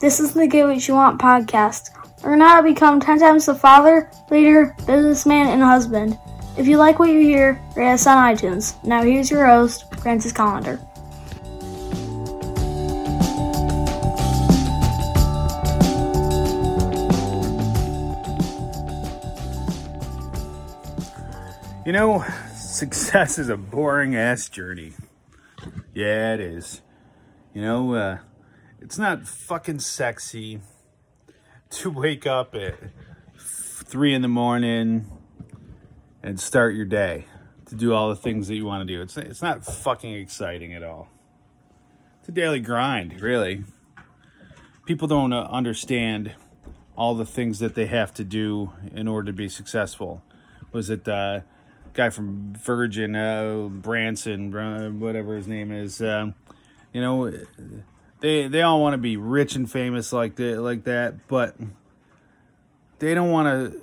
This is the Get What You Want podcast. Learn how to become 10 times the father, leader, businessman, and husband. If you like what you hear, rate us on iTunes. Now here's your host, Francis Collender. You know, success is a boring ass journey. Yeah, it is. You know, uh, it's not fucking sexy to wake up at three in the morning and start your day to do all the things that you want to do. It's it's not fucking exciting at all. It's a daily grind, really. People don't uh, understand all the things that they have to do in order to be successful. Was it uh, guy from Virgin, uh, Branson, uh, whatever his name is? Um, you know, they they all want to be rich and famous like that, like that, but they don't want to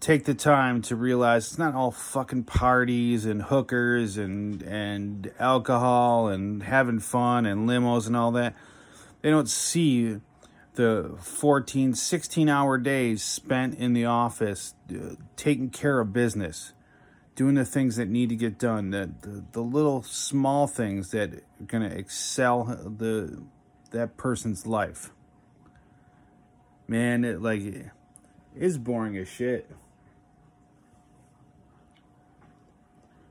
take the time to realize it's not all fucking parties and hookers and and alcohol and having fun and limos and all that. They don't see the 14 16 hour days spent in the office uh, taking care of business doing the things that need to get done, the, the, the little small things that are going to excel the that person's life. Man, it like it is boring as shit.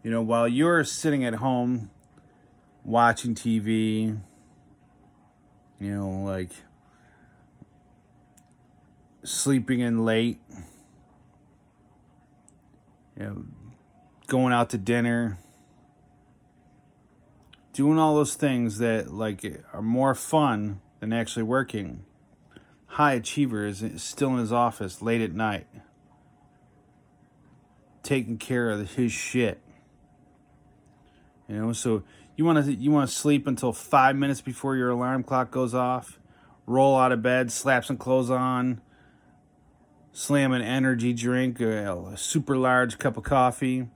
You know, while you're sitting at home watching TV, you know, like sleeping in late, you know, going out to dinner, doing all those things that like are more fun than actually working. High achiever is still in his office late at night, taking care of his shit. You know, so you want to you want to sleep until five minutes before your alarm clock goes off. Roll out of bed, slap some clothes on, slam an energy drink, a super large cup of coffee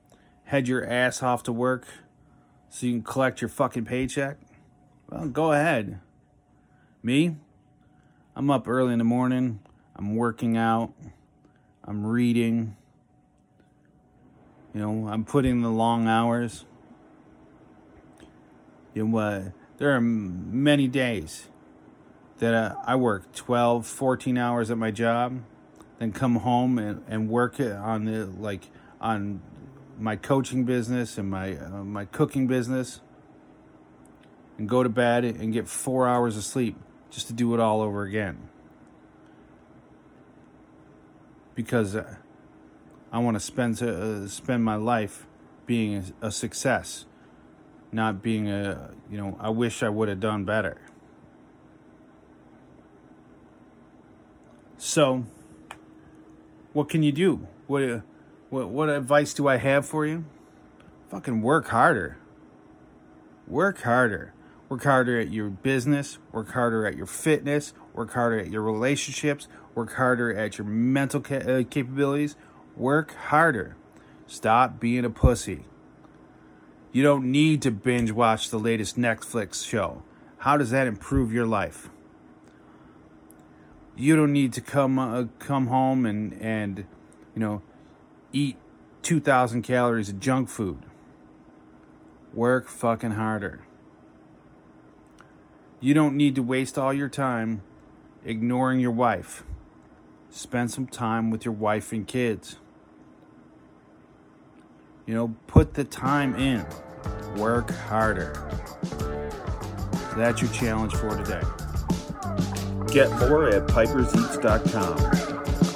head your ass off to work so you can collect your fucking paycheck? Well, go ahead. Me? I'm up early in the morning. I'm working out. I'm reading. You know, I'm putting the long hours. You know, uh, there are many days that uh, I work 12, 14 hours at my job, then come home and, and work on the, like, on my coaching business and my uh, my cooking business and go to bed and get 4 hours of sleep just to do it all over again. Because uh, I want to spend uh, spend my life being a, success, not being a, you know, I wish I would have done better. So, what can you do? What uh, what, what advice do I have for you? Fucking work harder. Work harder. Work harder at your business. Work harder at your fitness. Work harder at your relationships. Work harder at your mental ca- uh, capabilities. Work harder. Stop being a pussy. You don't need to binge watch the latest Netflix show. How does that improve your life? You don't need to come uh, come home and and you know eat 2,000 calories of junk food. Work fucking harder. You don't need to waste all your time ignoring your wife. Spend some time with your wife and kids. You know, put the time in. Work harder. So that's your challenge for today. Get more at piperseats.com.